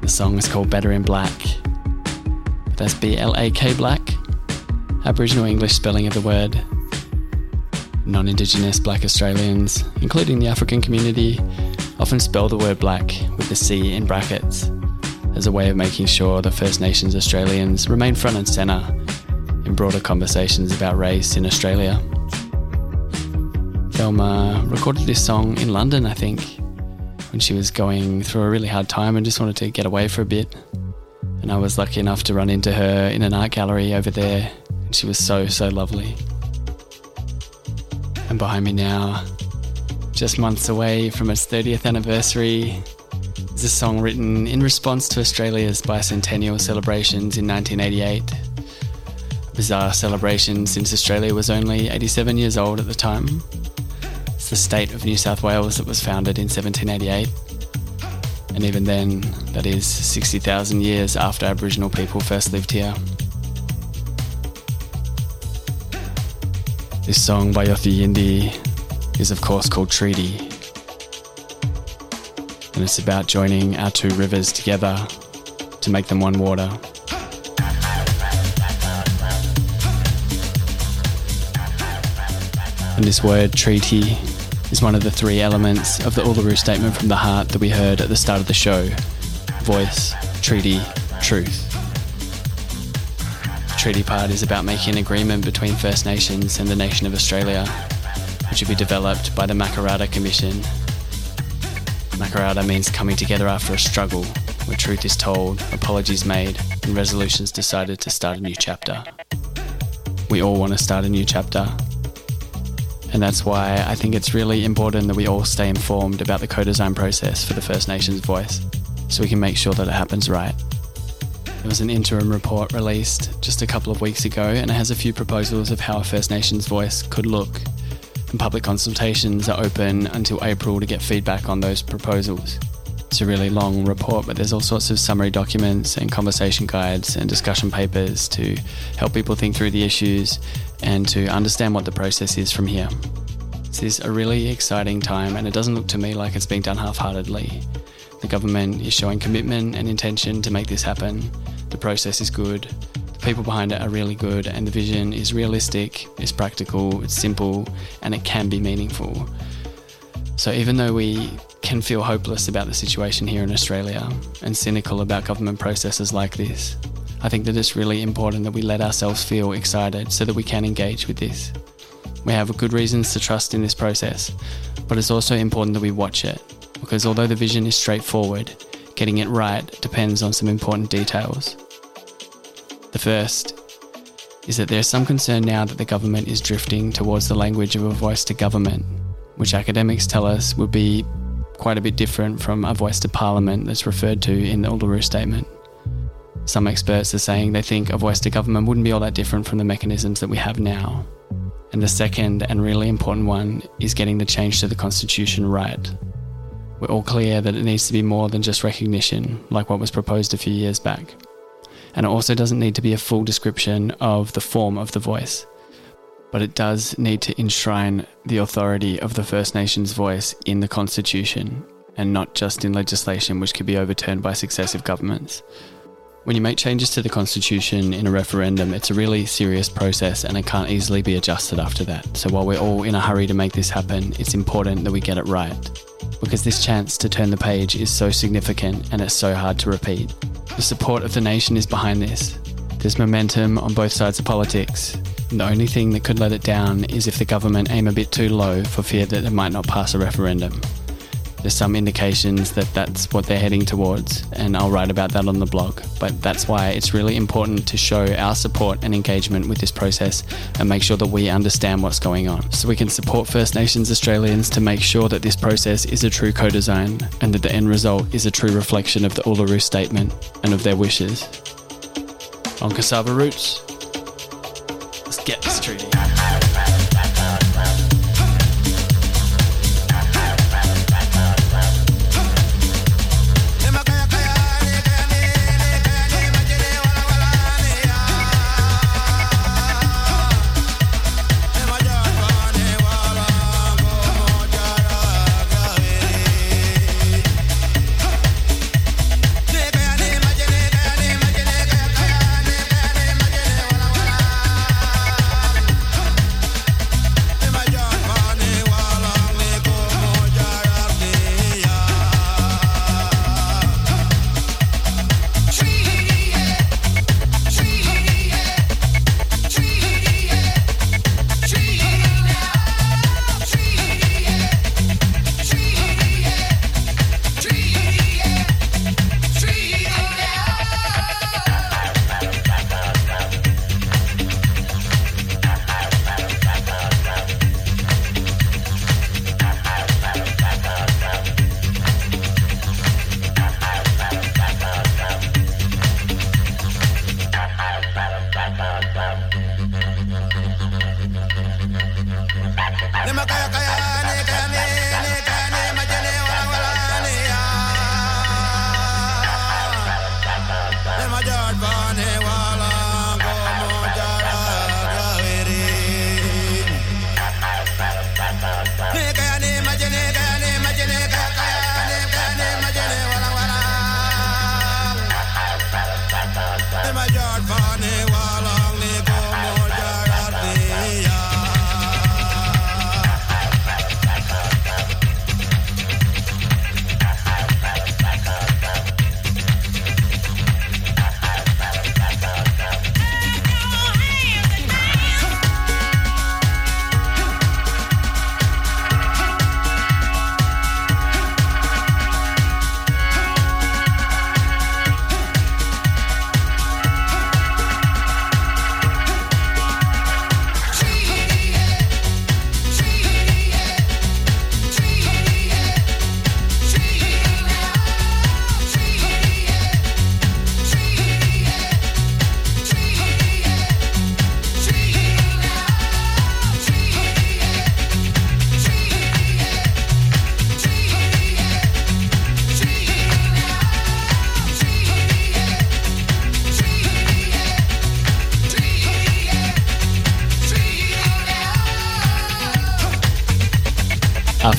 The song is called Better in Black. That's B L A K Black, Aboriginal English spelling of the word. Non Indigenous Black Australians, including the African community, often spell the word black with the C in brackets as a way of making sure the First Nations Australians remain front and centre in broader conversations about race in Australia. Thelma recorded this song in London, I think, when she was going through a really hard time and just wanted to get away for a bit. And I was lucky enough to run into her in an art gallery over there, and she was so, so lovely. And behind me now, just months away from its 30th anniversary, is a song written in response to Australia's bicentennial celebrations in 1988. A bizarre celebration since Australia was only 87 years old at the time the state of New South Wales that was founded in 1788. And even then, that is 60,000 years after Aboriginal people first lived here. This song by Yothu Yindi is, of course, called Treaty. And it's about joining our two rivers together to make them one water. And this word, treaty, is one of the three elements of the Uluru Statement from the Heart that we heard at the start of the show voice, treaty, truth. The treaty part is about making an agreement between First Nations and the nation of Australia, which will be developed by the Makarrata Commission. Makarrata means coming together after a struggle, where truth is told, apologies made, and resolutions decided to start a new chapter. We all want to start a new chapter, and that's why I think it's really important that we all stay informed about the co design process for the First Nations voice so we can make sure that it happens right. There was an interim report released just a couple of weeks ago, and it has a few proposals of how a First Nations voice could look. And public consultations are open until April to get feedback on those proposals. It's a really long report, but there's all sorts of summary documents and conversation guides and discussion papers to help people think through the issues and to understand what the process is from here. This is a really exciting time, and it doesn't look to me like it's being done half heartedly. The government is showing commitment and intention to make this happen. The process is good, the people behind it are really good, and the vision is realistic, it's practical, it's simple, and it can be meaningful. So, even though we can feel hopeless about the situation here in Australia and cynical about government processes like this, I think that it's really important that we let ourselves feel excited so that we can engage with this. We have good reasons to trust in this process, but it's also important that we watch it because although the vision is straightforward, getting it right depends on some important details. The first is that there's some concern now that the government is drifting towards the language of a voice to government, which academics tell us would be quite a bit different from a voice to parliament that's referred to in the Uluru Statement. Some experts are saying they think a voice to government wouldn't be all that different from the mechanisms that we have now. And the second and really important one is getting the change to the Constitution right. We're all clear that it needs to be more than just recognition, like what was proposed a few years back. And it also doesn't need to be a full description of the form of the voice, but it does need to enshrine the authority of the First Nations voice in the Constitution and not just in legislation which could be overturned by successive governments. When you make changes to the Constitution in a referendum, it's a really serious process and it can't easily be adjusted after that. So while we're all in a hurry to make this happen, it's important that we get it right. Because this chance to turn the page is so significant and it's so hard to repeat. The support of the nation is behind this. There's momentum on both sides of politics. And the only thing that could let it down is if the government aim a bit too low for fear that it might not pass a referendum. There's some indications that that's what they're heading towards, and I'll write about that on the blog. But that's why it's really important to show our support and engagement with this process and make sure that we understand what's going on. So we can support First Nations Australians to make sure that this process is a true co design and that the end result is a true reflection of the Uluru Statement and of their wishes. On Cassava Roots, let's get this treaty.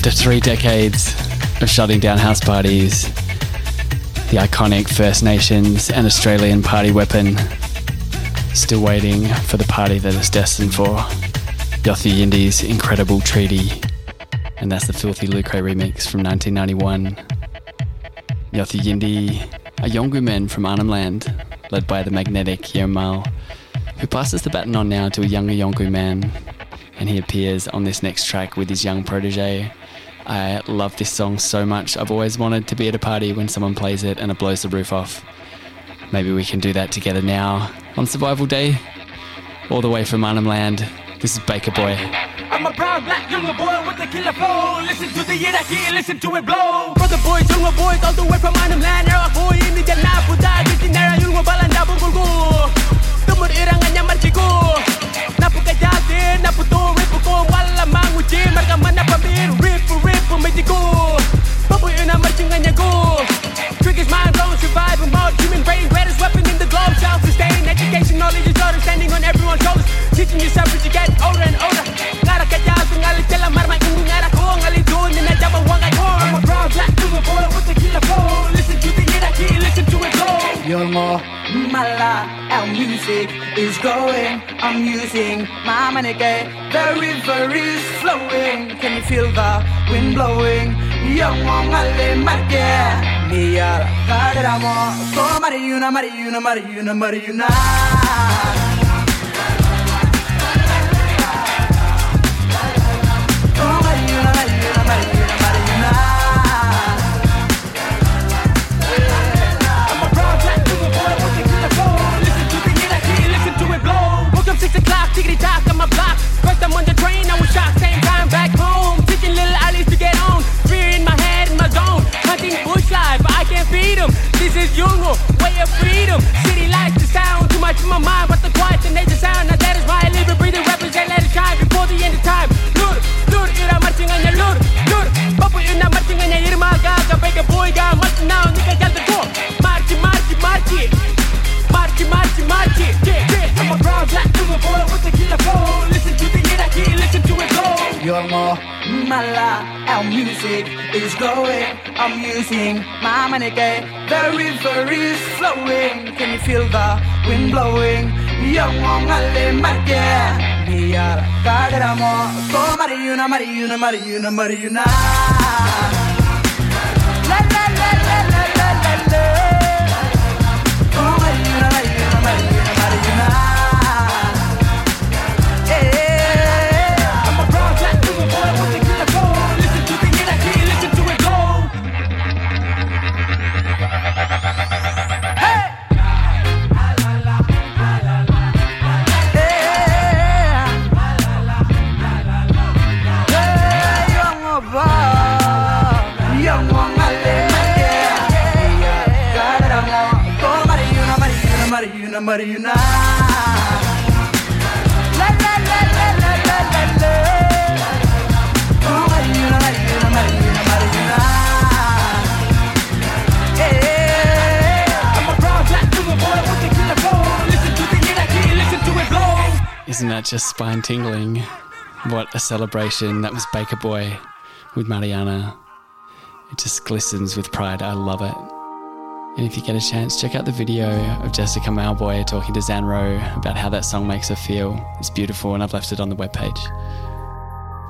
After three decades of shutting down house parties, the iconic First Nations and Australian party weapon, still waiting for the party that it's destined for. Yothu Yindi's incredible treaty, and that's the Filthy Lucre remix from 1991. Yothu Yindi, a Yolngu man from Arnhem Land, led by the magnetic Yermal, who passes the baton on now to a younger Yolngu man, and he appears on this next track with his young protege. I love this song so much. I've always wanted to be at a party when someone plays it and it blows the roof off. Maybe we can do that together now on Survival Day, all the way from Arnhem Land. This is Baker Boy. I'm a proud black Yolngu boy with a killer flow. Listen to the yidaki, listen to it blow. Brother boys, Yolngu boys, all the way from Arnhem Land. Era boy in the Jannah, Buddha, Disney, younger balanda. Tumur napu to, ripu ko, wala manguji, marga mana ripu, ripu, ina marcingannya go. Triggers mind blown, survival mode, human brain, greatest weapon in the globe, self-sustain, education, knowledge is order, standing on everyone's shoulders, teaching yourself as you get older and older. Ngara kaya tela marma ingu ngara ko ngali doon na jaba wanga ko. I'm a proud black little boy with a killer flow. Listen to the yidaki, listen to it blow. Yolngu, mala, our music is going. I'm using my manikay. The river is flowing. Can you feel the wind blowing? Yolmo, ngale marke. Mia, kaderamo. So mariuna, mariuna, mariuna, mariuna. Oh, mariuna, mariuna, tickety tock on my block. First I'm on the train, I was shocked. Same time back home, teaching little alleys to get on. Fear in my head, in my zone. Hunting bush life, I can't feed 'em. This is Yolngu, way of freedom. City lights, the sound, too much in my mind, but the quiet, the nature sound. Now that is why I live and breathe and represent, let it shine before the end of time. Lur, lur, ira marching on your lur, lur. Babu ina marching on your irma ga, ga bega boy ga, marching now, nigga got the door. Marchi, marchi, marchi. Yeah. You're more mala, our music is growing. I'm using my manikay. The river is flowing. Can you feel the wind blowing? Young ale marke. Mia kaderamo. So mariuna, mariuna, mariuna, mariuna. La la la la la la la. I'm a proud black boy. Listen to the listen to it blow. Isn't that just spine tingling? What a celebration. That was Baker Boy with Marryuna. It just glistens with pride. I love it. And if you get a chance, check out the video of Jessica Mauboy talking to Zan Rowe about how that song makes her feel. It's beautiful, and I've left it on the webpage.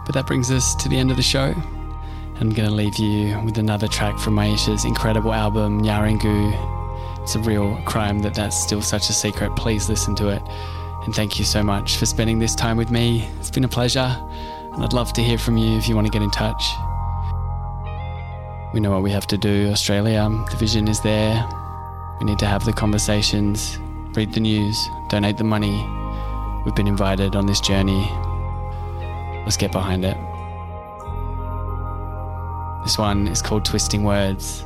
But that brings us to the end of the show. I'm going to leave you with another track from Miiesha's incredible album, Nyaaringu. It's a real crime that that's still such a secret. Please listen to it. And thank you so much for spending this time with me. It's been a pleasure. And I'd love to hear from you if you want to get in touch. We know what we have to do, Australia. Um, the vision is there. We need to have the conversations, read the news, donate the money. We've been invited on this journey. Let's get behind it. This one is called Twisting Words.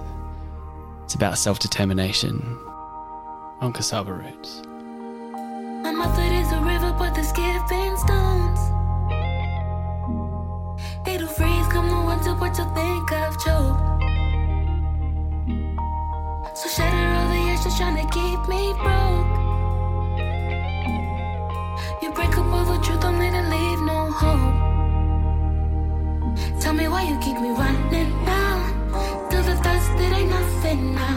It's about self determination on cassava roots. My method is a river, but the skipping stones. It'll freeze come the winter, but you'll think I've choked. So shatter all the edges trying to keep me broke. You break up all the truth, don't let it leave no hope. Tell me why you keep me running now? Till the thirst it ain't nothing now.